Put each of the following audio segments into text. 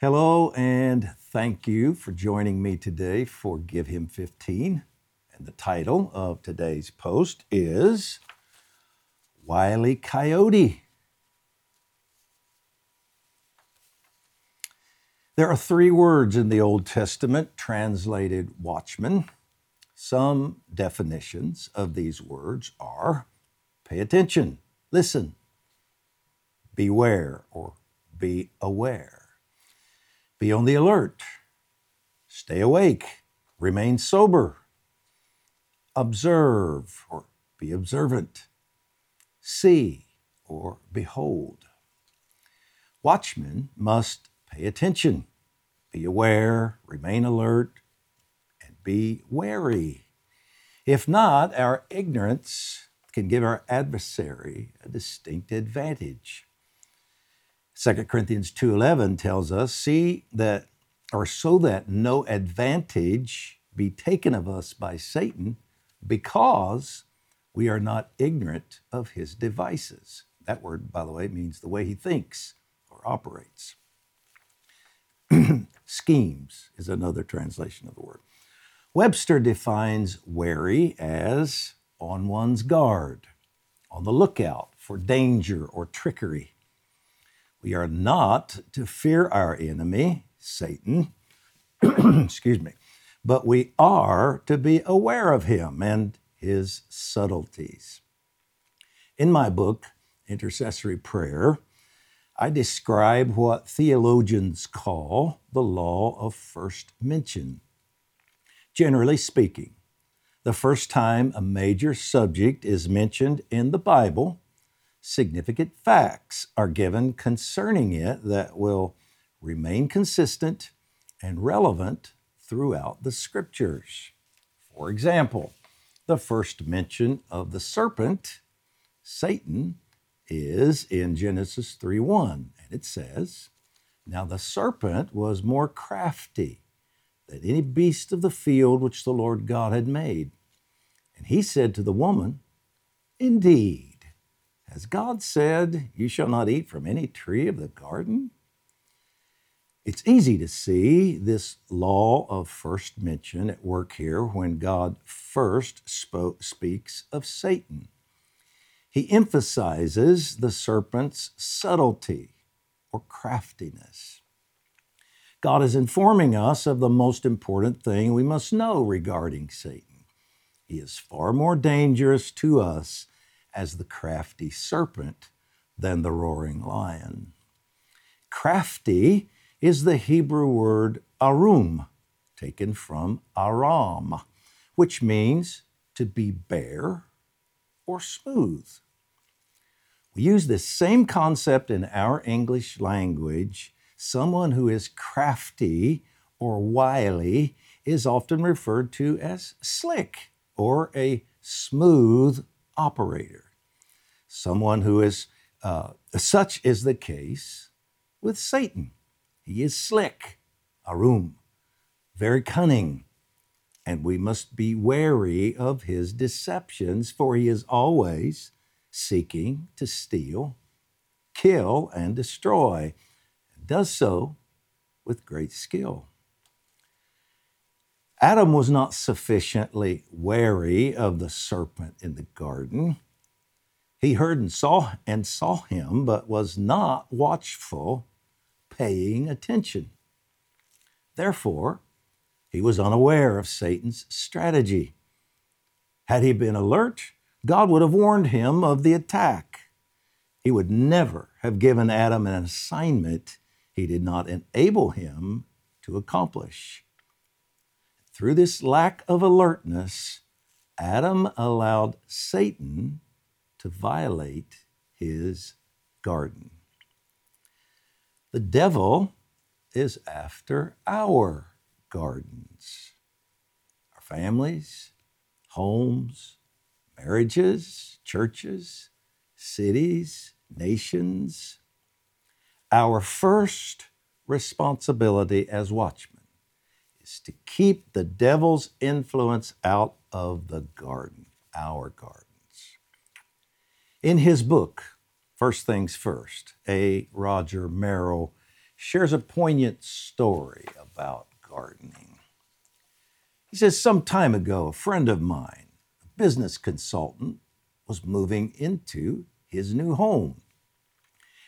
Hello, and thank you for joining me today for Give Him 15. And the title of today's post is Wiley Coyote. There are three words in the Old Testament translated watchman. Some definitions of these words are pay attention, listen, beware, or be aware. Be on the alert. Stay awake. Remain sober. Observe or be observant. See or behold. Watchmen must pay attention, be aware, remain alert, and be wary. If not, our ignorance can give our adversary a distinct advantage. 2 Corinthians 2:11 tells us, "See that or so that no advantage be taken of us by Satan, because we are not ignorant of his devices." That word, by the way, means the way he thinks or operates. Schemes is another translation of the word. Webster defines wary as on one's guard, on the lookout for danger or trickery. We are not to fear our enemy, Satan, excuse me, but we are to be aware of him and his subtleties. In my book, Intercessory Prayer, I describe what theologians call the law of first mention. Generally speaking, the first time a major subject is mentioned in the Bible, significant facts are given concerning it that will remain consistent and relevant throughout the scriptures. For example, the first mention of the serpent, Satan, is in Genesis 3 1, and it says, "Now the serpent was more crafty than any beast of the field which the Lord God had made. And he said to the woman, Indeed, has God said, You shall not eat from any tree of the garden? It's easy to see this law of first mention at work here when God first spoke, speaks of Satan. He emphasizes the serpent's subtlety or craftiness. God is informing us of the most important thing we must know regarding Satan. He is far more dangerous to us as the crafty serpent than the roaring lion. Crafty is the Hebrew word arum, taken from aram, which means to be bare or smooth. We use this same concept in our English language. Someone who is crafty or wily is often referred to as slick or a smooth operator someone who is, uh, such is the case with Satan. He is slick, arum, very cunning, and we must be wary of his deceptions, for he is always seeking to steal, kill, and destroy, and does so with great skill. Adam was not sufficiently wary of the serpent in the garden. He heard and saw and saw him, but was not watchful, paying attention. Therefore, he was unaware of Satan's strategy. Had he been alert, God would have warned him of the attack. He would never have given Adam an assignment he did not enable him to accomplish. Through this lack of alertness, Adam allowed Satan to violate his garden. The devil is after our gardens, our families, homes, marriages, churches, cities, nations. Our first responsibility as watchmen is to keep the devil's influence out of the garden, our gardens. In his book, First Things First, A. Roger Merrill shares a poignant story about gardening. He says, Some time ago, a friend of mine, a business consultant, was moving into his new home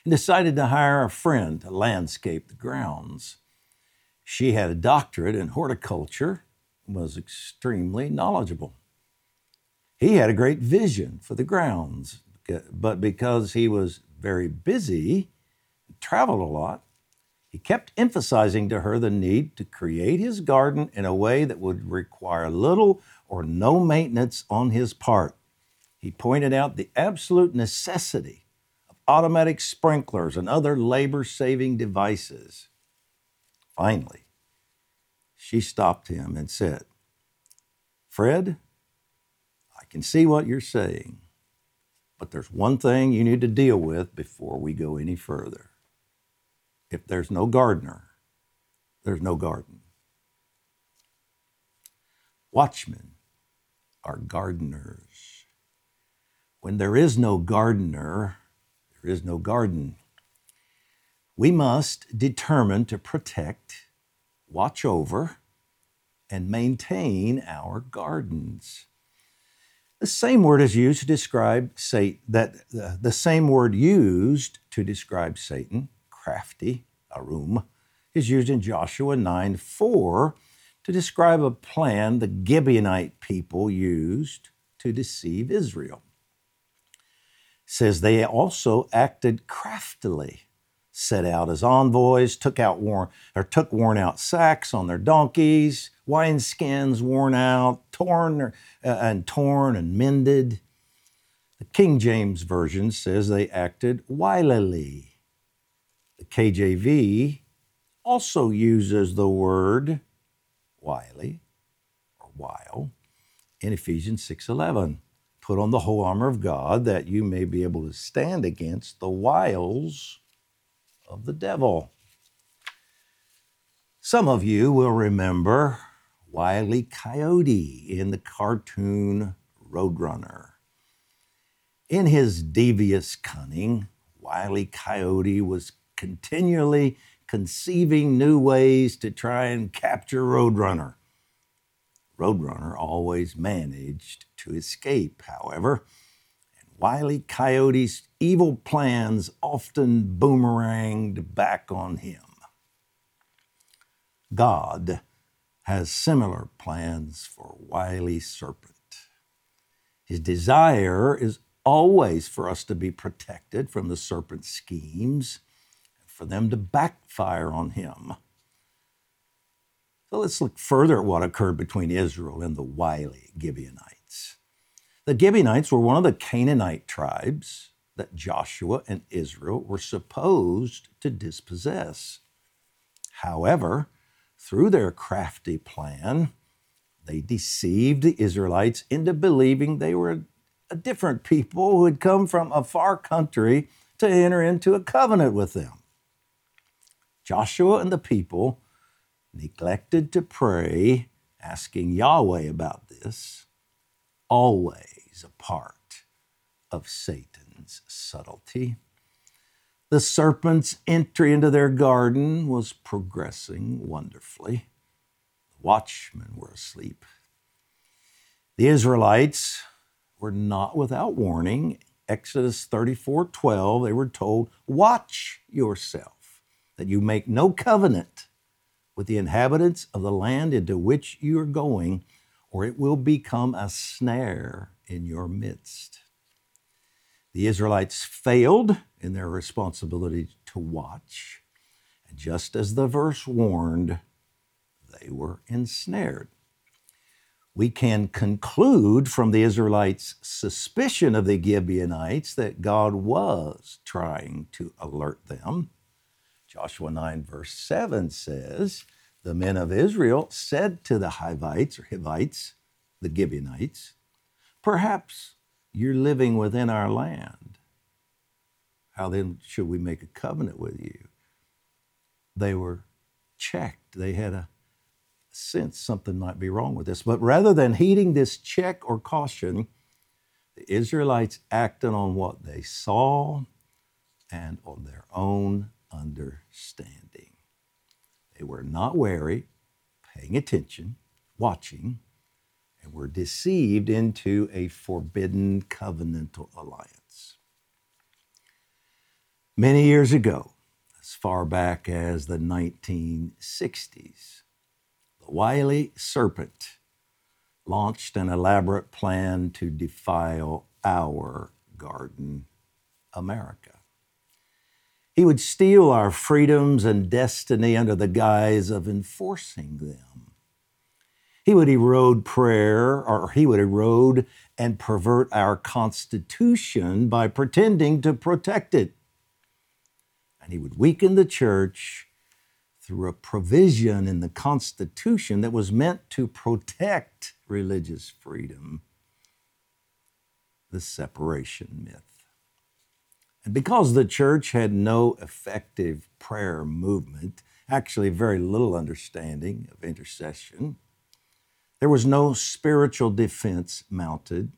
and decided to hire a friend to landscape the grounds. She had a doctorate in horticulture and was extremely knowledgeable. He had a great vision for the grounds, but because he was very busy, traveled a lot, he kept emphasizing to her the need to create his garden in a way that would require little or no maintenance on his part. He pointed out the absolute necessity of automatic sprinklers and other labor saving devices. Finally, she stopped him and said, Fred, I can see what you're saying, but there's one thing you need to deal with before we go any further. If there's no gardener, there's no garden. Watchmen are gardeners. When there is no gardener, there is no garden. We must determine to protect, watch over, and maintain our gardens. The same word is used to describe Satan, that uh, the same word used to describe Satan crafty, arum, is used in Joshua 9 4 to describe a plan the Gibeonite people used to deceive Israel. It says they also acted craftily, set out as envoys, took out worn or took worn out sacks on their donkeys, wine skins worn out, torn uh, and torn and mended. The King James Version says they acted wilily, the KJV also uses the word wily or while in Ephesians 6:11. Put on the whole armor of God that you may be able to stand against the wiles of the devil. Some of you will remember Wiley. Coyote in the cartoon Roadrunner. In his devious cunning, Wiley. Coyote was continually conceiving new ways to try and capture Roadrunner. Roadrunner always managed to escape, however, and Wile E. Coyote's evil plans often boomeranged back on him. God has similar plans for wily serpent. His desire is always for us to be protected from the serpent's schemes for them to backfire on him. So let's look further at what occurred between Israel and the wily Gibeonites. The Gibeonites were one of the Canaanite tribes that Joshua and Israel were supposed to dispossess. However, through their crafty plan, they deceived the Israelites into believing they were a different people who had come from a far country to enter into a covenant with them. Joshua and the people neglected to pray, asking Yahweh about this, always a part of Satan's subtlety. The serpent's entry into their garden was progressing wonderfully. The watchmen were asleep. The Israelites were not without warning. Exodus 34 12, they were told, Watch yourself that you make no covenant with the inhabitants of the land into which you are going, or it will become a snare in your midst. The Israelites failed in their responsibility to watch, and just as the verse warned, they were ensnared. We can conclude from the Israelites' suspicion of the Gibeonites that God was trying to alert them Joshua 9, verse 7 says, The men of Israel said to the Hivites or Hivites, the Gibeonites, Perhaps you're living within our land. How then should we make a covenant with you? They were checked. They had a sense something might be wrong with this. But rather than heeding this check or caution, the Israelites acted on what they saw and on their own understanding. They were not wary, paying attention, watching, and were deceived into a forbidden covenantal alliance. Many years ago, as far back as the 1960s, the wily serpent launched an elaborate plan to defile our garden, America. He would steal our freedoms and destiny under the guise of enforcing them. He would erode prayer, or he would erode and pervert our Constitution by pretending to protect it. And he would weaken the church through a provision in the Constitution that was meant to protect religious freedom the separation myth. And because the church had no effective prayer movement, actually very little understanding of intercession, there was no spiritual defense mounted.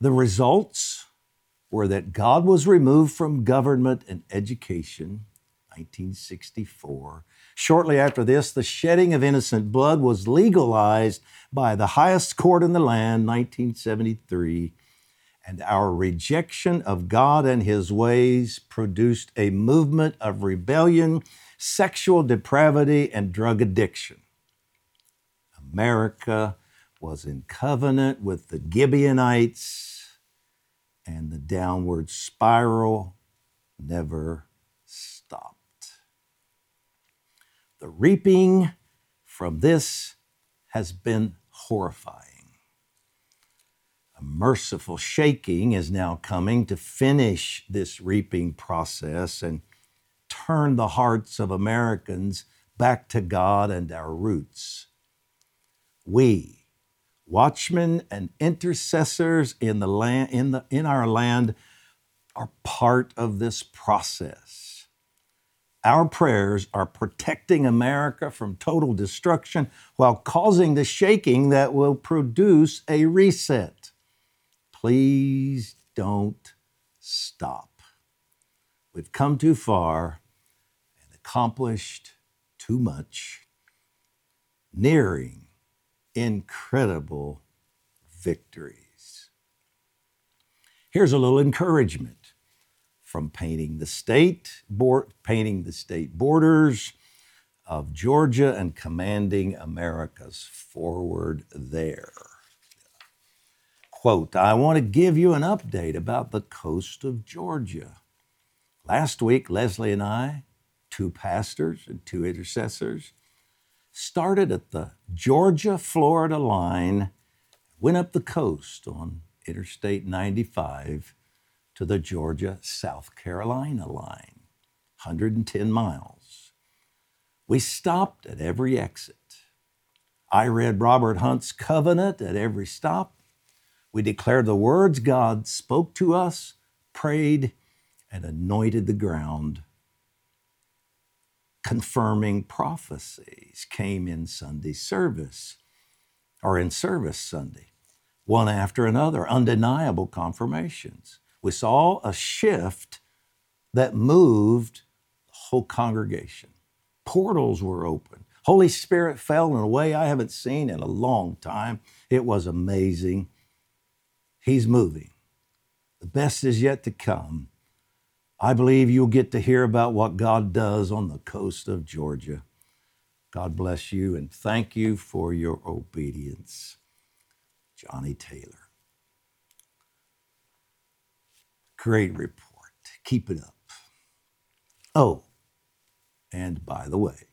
The results were that God was removed from government and education, 1964. Shortly after this, the shedding of innocent blood was legalized by the highest court in the land, 1973 and our rejection of God and His ways produced a movement of rebellion, sexual depravity, and drug addiction. America was in covenant with the Gibeonites, and the downward spiral never stopped. The reaping from this has been horrifying A merciful shaking is now coming to finish this reaping process and turn the hearts of Americans back to God and our roots. We, watchmen and intercessors in, the land, in, the, in our land, are part of this process. Our prayers are protecting America from total destruction while causing the shaking that will produce a reset please don't stop. We've come too far and accomplished too much, nearing incredible victories. Here's a little encouragement from painting the state, board, painting the state borders of Georgia and commanding America's forward there. Quote, I want to give you an update about the coast of Georgia. Last week, Leslie and I, two pastors and two intercessors, started at the Georgia Florida line, went up the coast on Interstate 95 to the Georgia South Carolina line, 110 miles. We stopped at every exit. I read Robert Hunt's covenant at every stop we declared the words God spoke to us, prayed, and anointed the ground. Confirming prophecies came in Sunday service or in service Sunday, one after another, undeniable confirmations. We saw a shift that moved the whole congregation. Portals were open. Holy Spirit fell in a way I haven't seen in a long time. It was amazing. He's moving. The best is yet to come. I believe you'll get to hear about what God does on the coast of Georgia. God bless you and thank you for your obedience. Johnny Taylor. Great report. Keep it up. Oh, and by the way,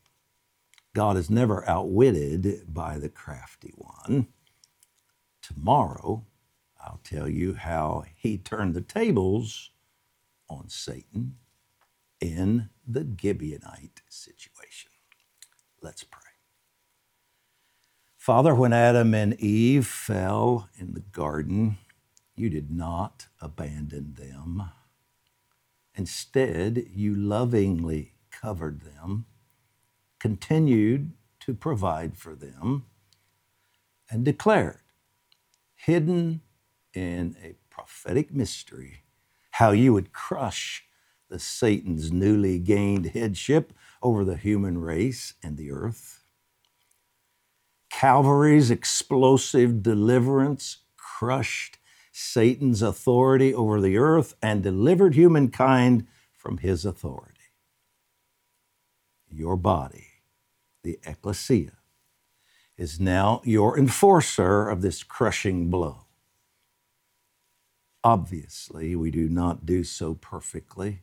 God is never outwitted by the crafty one. Tomorrow, I'll tell you how he turned the tables on Satan in the Gibeonite situation. Let's pray. Father, when Adam and Eve fell in the garden, you did not abandon them. Instead, you lovingly covered them, continued to provide for them, and declared, Hidden in a prophetic mystery how you would crush the Satan's newly gained headship over the human race and the earth. Calvary's explosive deliverance crushed Satan's authority over the earth and delivered humankind from his authority. Your body, the ecclesia, is now your enforcer of this crushing blow. Obviously, we do not do so perfectly,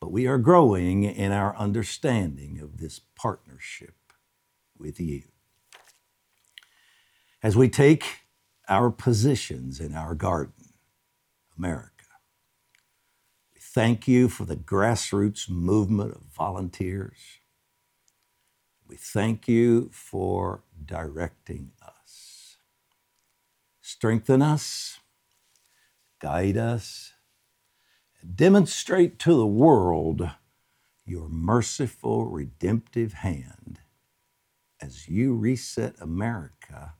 but we are growing in our understanding of this partnership with you. As we take our positions in our garden, America, we thank you for the grassroots movement of volunteers. We thank you for directing us. Strengthen us, guide us, demonstrate to the world your merciful, redemptive hand as you reset America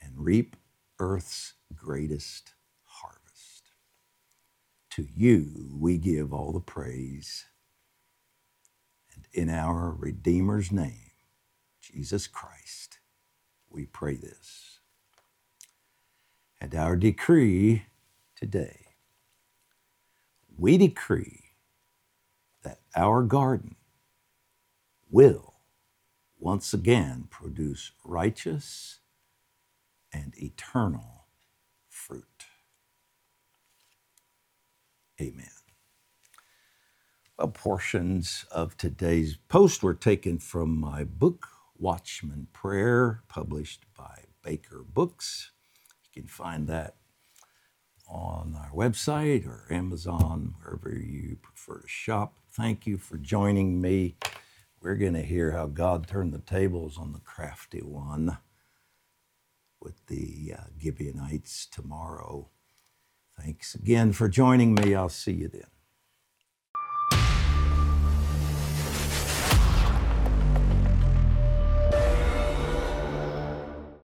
and reap earth's greatest harvest. To you we give all the praise. And in our Redeemer's name, Jesus Christ, we pray this. And our decree today, we decree that our garden will once again produce righteous and eternal fruit. Amen. Well, portions of today's post were taken from my book, Watchman Prayer, published by Baker Books. You can find that on our website or Amazon, wherever you prefer to shop. Thank you for joining me. We're going to hear how God turned the tables on the crafty one with the uh, Gibeonites tomorrow. Thanks again for joining me. I'll see you then.